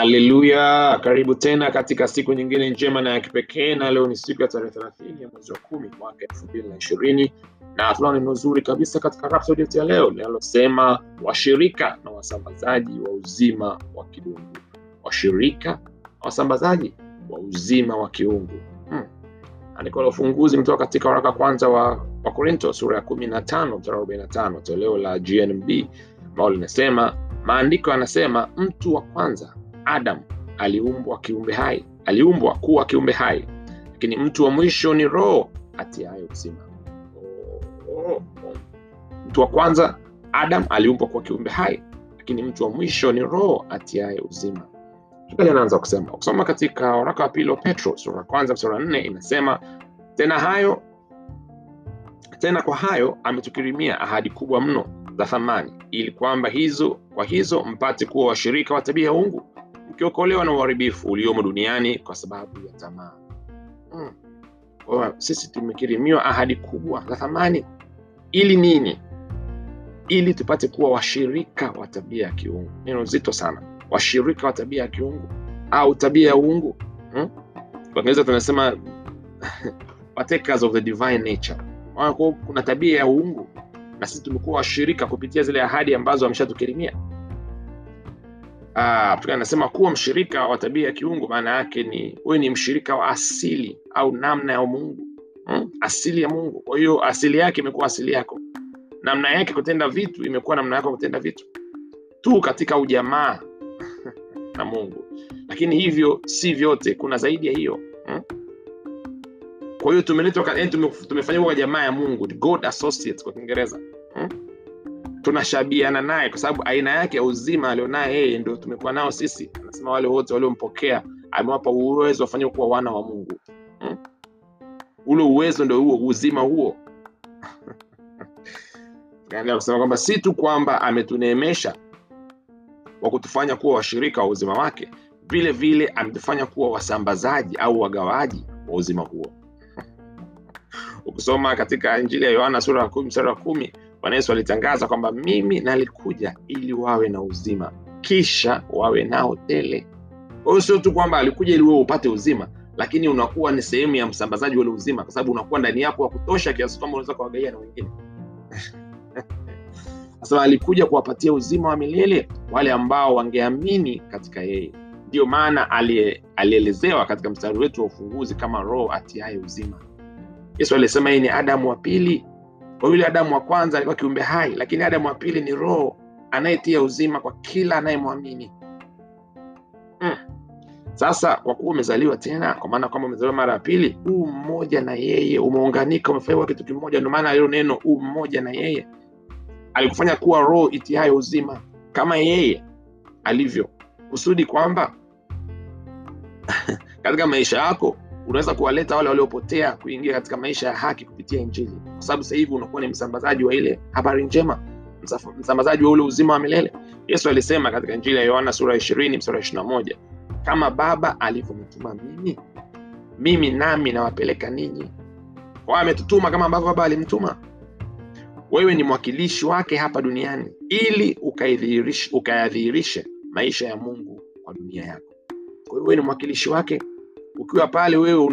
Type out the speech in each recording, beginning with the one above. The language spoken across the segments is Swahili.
Haleluya! Karibu tena katika siku nyingine njema na ya kipekee, na leo ni siku ya tarehe thelathini ya mwezi wa kumi mwaka elfu mbili na ishirini na tunao neno zuri kabisa katika Rhapsody yetu ya leo linalosema washirika na wasambazaji wa uzima wa kiungu. Washirika na wasambazaji wa uzima wa kiungu. Hmm. Andiko la ufunguzi kutoka katika waraka kwanza wa Wakorinto sura ya kumi na tano toleo la GNB ambao linasema maandiko yanasema mtu wa kwanza Adam aliumbwa kiumbe hai, aliumbwa kuwa kiumbe hai, lakini mtu wa mwisho ni roho atiaye uzima. Mtu wa kwanza Adam aliumbwa kuwa kiumbe hai, lakini mtu wa mwisho ni roho atiaye uzima. Anaanza kusema, ukisoma katika waraka wa pili wa Petro sura kwanza mstari nne inasema tena hayo tena kwa hayo ametukirimia ahadi kubwa mno za thamani, ili kwamba hizo kwa hizo mpate kuwa washirika wa tabia ya uungu, mkiokolewa na uharibifu uliomo duniani kwa sababu ya tamaa. Hmm. Sisi tumekirimiwa ahadi kubwa za thamani, ili nini? Ili tupate kuwa washirika wa tabia ya kiungu. Neno zito sana, washirika wa tabia ya kiungu au tabia ya uungu. Hmm? Tunasema partakers of the divine nature. Kuna tabia ya uungu na sisi tumekuwa washirika kupitia zile ahadi ambazo ameshatukirimia. Ah, anasema kuwa mshirika wa tabia ya kiungu, maana yake ni wewe ni mshirika wa asili au namna ya Mungu hmm? Asili ya Mungu. Kwa hiyo asili yake imekuwa asili yako, namna yake kutenda vitu imekuwa namna yako kutenda vitu tu katika ujamaa na Mungu, lakini hivyo si vyote, kuna zaidi ya hiyo hmm? Kwa hiyo tumeletwa tumefanywa kwa jamaa ya Mungu, God associates kwa Kiingereza hmm? Tunashabiana naye kwa sababu aina yake ya uzima alionaye yeye ndio tumekuwa nao sisi. Anasema wale wote waliompokea amewapa uwezo wafanye kuwa wana wa Mungu hmm? Ule uwezo ndio huo uzima huo tukaendelea kusema kwamba si tu kwamba ametuneemesha wa kutufanya kuwa washirika wa uzima wake, vile vile ametufanya kuwa wasambazaji au wagawaji wa uzima huo. Ukisoma katika Injili ya Yohana sura ya kumi mstari wa kumi Bwana Yesu alitangaza kwamba mimi nalikuja ili wawe na uzima, kisha wawe nao tele. Kwa sio tu kwamba alikuja ili wewe upate uzima, lakini unakuwa ni sehemu ya msambazaji ule uzima, kwa sababu unakuwa ndani yako wa kutosha kiasi kwamba unaweza kuwagaia na wengine. Sasa alikuja kuwapatia uzima wa milele wale ambao wangeamini katika yeye. Ndiyo maana alielezewa katika mstari wetu wa ufunguzi kama roho atiaye uzima. Yesu alisema yeye ni Adamu wa pili. Kwa yule Adamu wa kwanza alikuwa kiumbe hai, lakini Adamu wa pili ni roho anayetia uzima kwa kila anayemwamini. Mm. Sasa kwa kuwa umezaliwa tena, kwa maana kwamba umezaliwa mara ya pili, huu mmoja na yeye umeunganika, umefanywa kitu kimoja. Ndio maana hilo neno huu mmoja na yeye alikufanya kuwa roho itiayo uzima kama yeye alivyo, kusudi kwamba katika maisha yako unaweza kuwaleta wale waliopotea kuingia katika maisha ya haki kupitia Injili, kwa sababu sasa hivi unakuwa ni msambazaji wa ile habari njema, msambazaji wa ule uzima wa milele. Yesu alisema katika Injili ya Yohana sura ya ishirini mstari wa na moja kama Baba alivyonituma mimi, mimi nami nawapeleka ninyi. Kwa ametutuma kama ambavyo Baba alimtuma. Wewe ni mwakilishi wake hapa duniani ili ukayadhihirishe maisha ya Mungu kwa dunia yako. Kwa hiyo wewe ni mwakilishi wake ukiwa pale wewe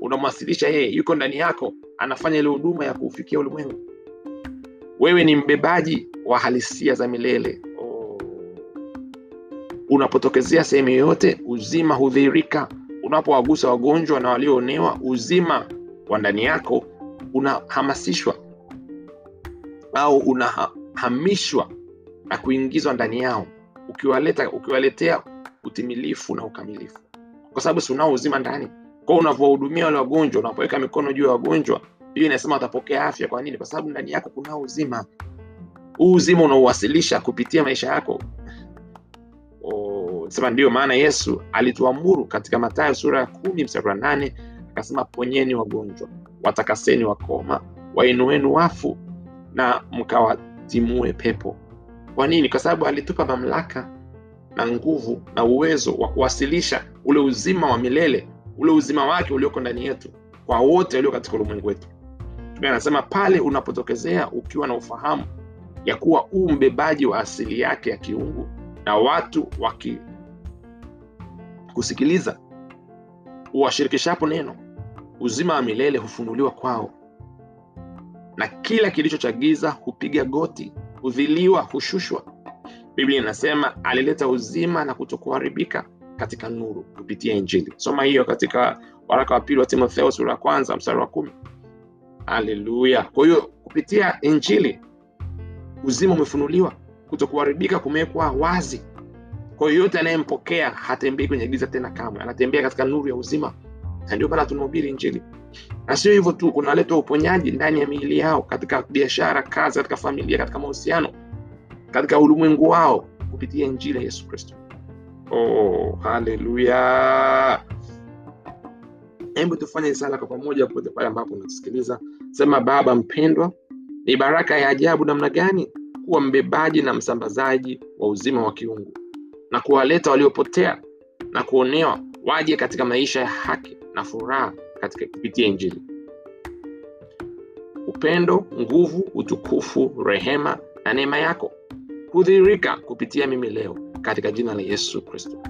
unamwasilisha una yeye, yuko ndani yako, anafanya ile huduma ya kuufikia ulimwengu. Wewe ni mbebaji wa halisia za milele. Oh. Unapotokezea sehemu yoyote, uzima hudhihirika. Unapowagusa wagonjwa na walioonewa, uzima wa ndani yako unahamasishwa au unahamishwa na kuingizwa ndani yao, ukiwaleta ukiwaletea utimilifu na ukamilifu kwa sababu si unao uzima ndani. kwao. unavyowahudumia wale wagonjwa, unapoweka mikono juu ya wagonjwa, hiyo inasema watapokea afya. Kwa nini? Kwa sababu ndani yako kunao uzima. Huu uzima unauwasilisha kupitia maisha yako. Sema ndiyo maana Yesu alituamuru katika Mathayo sura ya kumi mstari wa nane akasema, ponyeni wagonjwa, watakaseni wakoma, wainueni wafu na mkawatimue pepo. Kwa nini? Kwa sababu alitupa mamlaka na nguvu na uwezo wa kuwasilisha ule uzima wa milele, ule uzima wake ulioko ndani yetu kwa wote walio katika ulimwengu wetu. Anasema pale unapotokezea ukiwa na ufahamu ya kuwa huu mbebaji wa asili yake ya kiungu na watu wakikusikiliza uwashirikishapo neno uzima wa milele hufunuliwa kwao na kila kilicho cha giza hupiga goti hudhiliwa hushushwa biblia inasema alileta uzima na kutokuharibika katika nuru kupitia injili. Soma hiyo katika waraka wa pili wa timotheo sura ya kwanza mstari wa kumi. Haleluya. Kwa hiyo kupitia injili uzima umefunuliwa kutokuharibika kumewekwa wazi. Kwa hiyo anayempokea hatembei kwenye giza tena kamwe. Anatembea katika nuru ya uzima. Na ndio maana tunahubiri injili. Na sio hivyo tu kunaletwa uponyaji ndani ya miili yao katika biashara kazi katika familia katika mahusiano katika ulimwengu wao kupitia injili ya yesu kristo. Oh, haleluya. Hebu tufanye sala kwa pamoja popote pale ambapo unatusikiliza sema baba mpendwa ni baraka ya ajabu namna gani kuwa mbebaji na msambazaji wa uzima wa kiungu na kuwaleta waliopotea na kuonewa waje katika maisha ya haki na furaha katika kupitia injili. Upendo nguvu utukufu rehema na neema yako hudhihirika kupitia mimi leo katika jina la yesu kristo.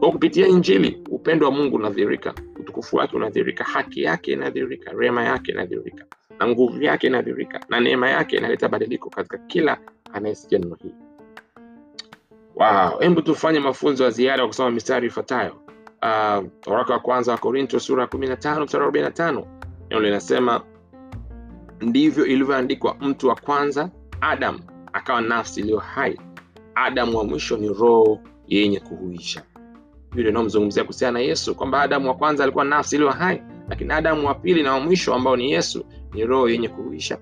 Kwa kupitia injili upendo wa mungu unadhihirika utukufu wake unadhihirika haki yake inadhihirika rehema yake inadhihirika na nguvu yake inadhihirika na neema yake inaleta badiliko katika kila anayesikia neno hili. Wow. hebu tufanye mafunzo ya ziada wa kusoma mistari ifuatayo. Uh, waraka wa kwanza wa korinto sura ya kumi na tano mstari arobaini tano. Neno linasema ndivyo ilivyoandikwa mtu wa kwanza adam akawa nafsi iliyo hai. Adamu wa mwisho ni roho yenye kuhuisha. Yule unaomzungumzia kuhusiana na yesu kwamba adamu wa kwanza alikuwa nafsi iliyo hai lakini adamu wa pili na wa mwisho ambao ni yesu ni roho yenye kuhuisha.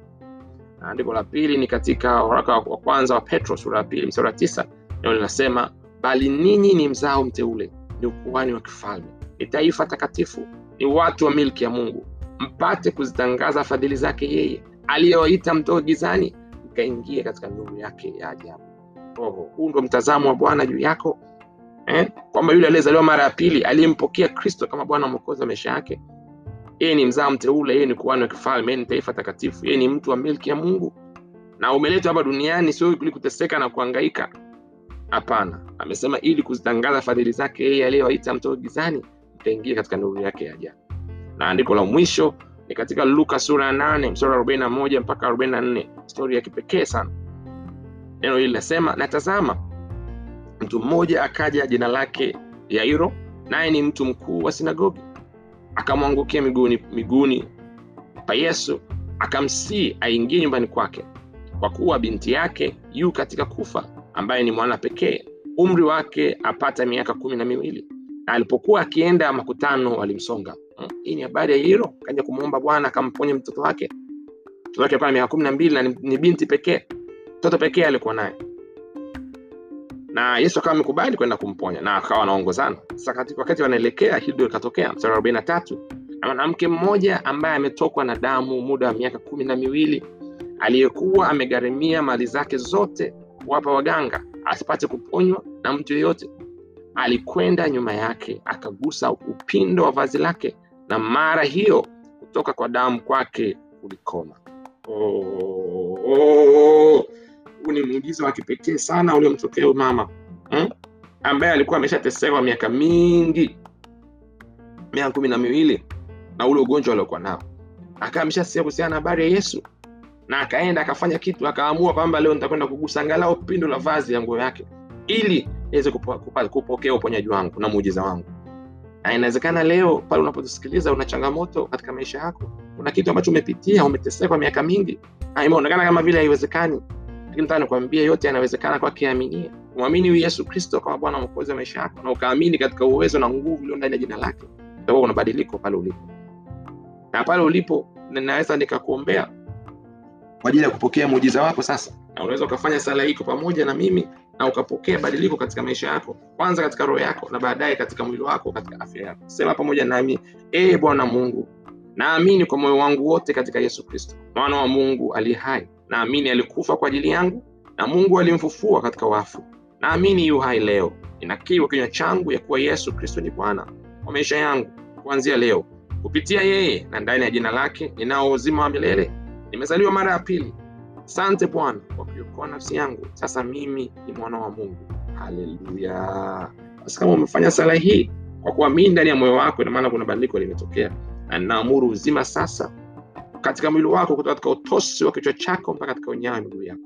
Andiko la pili ni katika waraka wa kwanza wa petro sura ya pili msara tisa nao linasema bali ninyi ni mzao mteule ni ukuhani wa kifalme ni taifa takatifu ni watu wa milki ya mungu. Mpate kuzitangaza fadhili zake yeye aliyewaita mtoo gizani mkaingie katika nuru yake ya ajabu. Huu ndo mtazamo wa bwana juu yako eh? kwamba yule aliyezaliwa mara ya pili aliyempokea kristo kama bwana mwokozi wa maisha yake. Yeye ni mzaa mteule yeye ni kuhani wa kifalme yeye ni taifa takatifu yeye ni mtu wa milki ya mungu. Na umeletwa hapa duniani sio ili kuteseka na kuangaika hapana amesema ili kuzitangaza fadhili zake yeye aliyewaita mtoe gizani mtaingia katika nuru yake ya na andiko la mwisho ni katika luka sura ya nane arobaini na mpaka arobaini na nne. Stori ya kipekee sana. Neno hili linasema natazama mtu mmoja akaja jina lake yairo naye ni mtu mkuu wa sinagogi. Akamwangukia miguuni miguuni pa yesu akamsii aingie nyumbani kwake. Kwa kuwa binti yake yu katika kufa ambaye ni mwana pekee umri wake apata miaka kumi na miwili. Na alipokuwa akienda makutano walimsonga hmm. hii ni habari ya hilo. Kaja kumwomba bwana akamponye mtoto wake. Mtoto wake na miaka kumi na mbili na ni, binti pekee. Mtoto pekee alikuwa naye. Na yesu akawa amekubali kwenda kumponya na akawa anaongozana. sasa wakati wanaelekea hilo likatokea. Mstari arobaini na tatu. Na mwanamke mmoja ambaye ametokwa na damu muda wa miaka kumi na miwili aliyekuwa amegharimia mali zake zote kuwapa waganga asipate kuponywa na mtu yeyote alikwenda nyuma yake akagusa upindo wa vazi lake na mara hiyo kutoka kwa damu kwake kulikoma huu oh, oh, ni muujiza wa kipekee sana uliomtokea huyu mama hmm? ambaye alikuwa ameshatesewa miaka mingi miaka kumi na miwili na ule ugonjwa aliokuwa nao. Akawa ameshasikia kuhusiana na habari ya yesu na akaenda akafanya kitu akaamua kwamba leo nitakwenda kugusa angalau pindo la vazi ya nguo yake ili kupo, kupokea uponyaji wangu na muujiza wangu inawezekana leo pale unapotusikiliza una changamoto katika maisha yako. Kuna kitu ambacho umepitia umeteseka miaka mingi. Na imeonekana kama vile haiwezekani. Lakini nataka nikwambie yote yanawezekana kwake aminie umwamini huyu yesu kristo kama bwana mwokozi wa maisha yako na ukaamini katika uwezo na nguvu ulio ndani ya jina lake. Utakuwa kuna badiliko pale ulipo. Na pale ulipo ninaweza nikakuombea kwa ajili ya kupokea muujiza wako sasa. Na unaweza ukafanya sala hii kwa pamoja na mimi na ukapokea badiliko katika maisha yako kwanza katika roho yako na baadaye katika mwili wako katika afya yako. Sema pamoja nami ee bwana mungu naamini kwa moyo wangu wote katika yesu kristo. Mwana wa mungu aliye hai naamini alikufa kwa ajili yangu na mungu alimfufua katika wafu. Naamini yu hai leo. Ninakiri kinywa changu ya kuwa yesu kristo ni bwana kwa maisha yangu kuanzia leo. Kupitia yeye na ndani ya jina lake ninao uzima wa milele. Nimezaliwa mara ya pili asante bwana kwa kuiokoa nafsi yangu. Sasa mimi ni mwana wa mungu. Haleluya. Basi kama umefanya sala hii kwa kuamini ndani ya moyo wako ina maana kuna badiliko limetokea. Na uzima sasa katika mwili wako kutoka katika utosi wa kichwa chako mpaka katika unyayo wa miguu yako.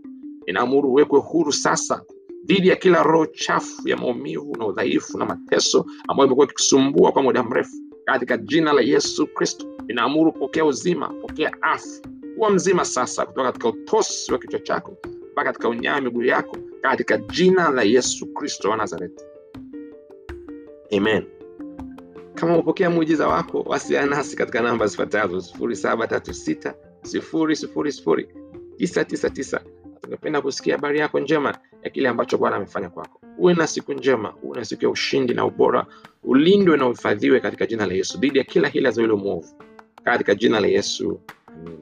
Inaamuru uwekwe huru sasa dhidi ya kila roho chafu ya maumivu na udhaifu na mateso ambayo imekuwa ikikusumbua kwa muda mrefu. Katika jina la yesu kristo inaamuru pokea uzima pokea afya kuwa mzima sasa kutoka katika utosi wa kichwa chako mpaka katika unyaa miguu yako katika jina la yesu kristo wa nazareti amen. Kama umepokea muujiza wako wasiliana katika namba zifuatazo 0736 000 999 tungependa kusikia habari yako njema ya kile ambacho bwana amefanya kwako. Uwe na siku njema uwe na siku ya ushindi na ubora ulindwe na uhifadhiwe katika jina la yesu dhidi ya kila hila za yule mwovu katika jina la yesu. Amina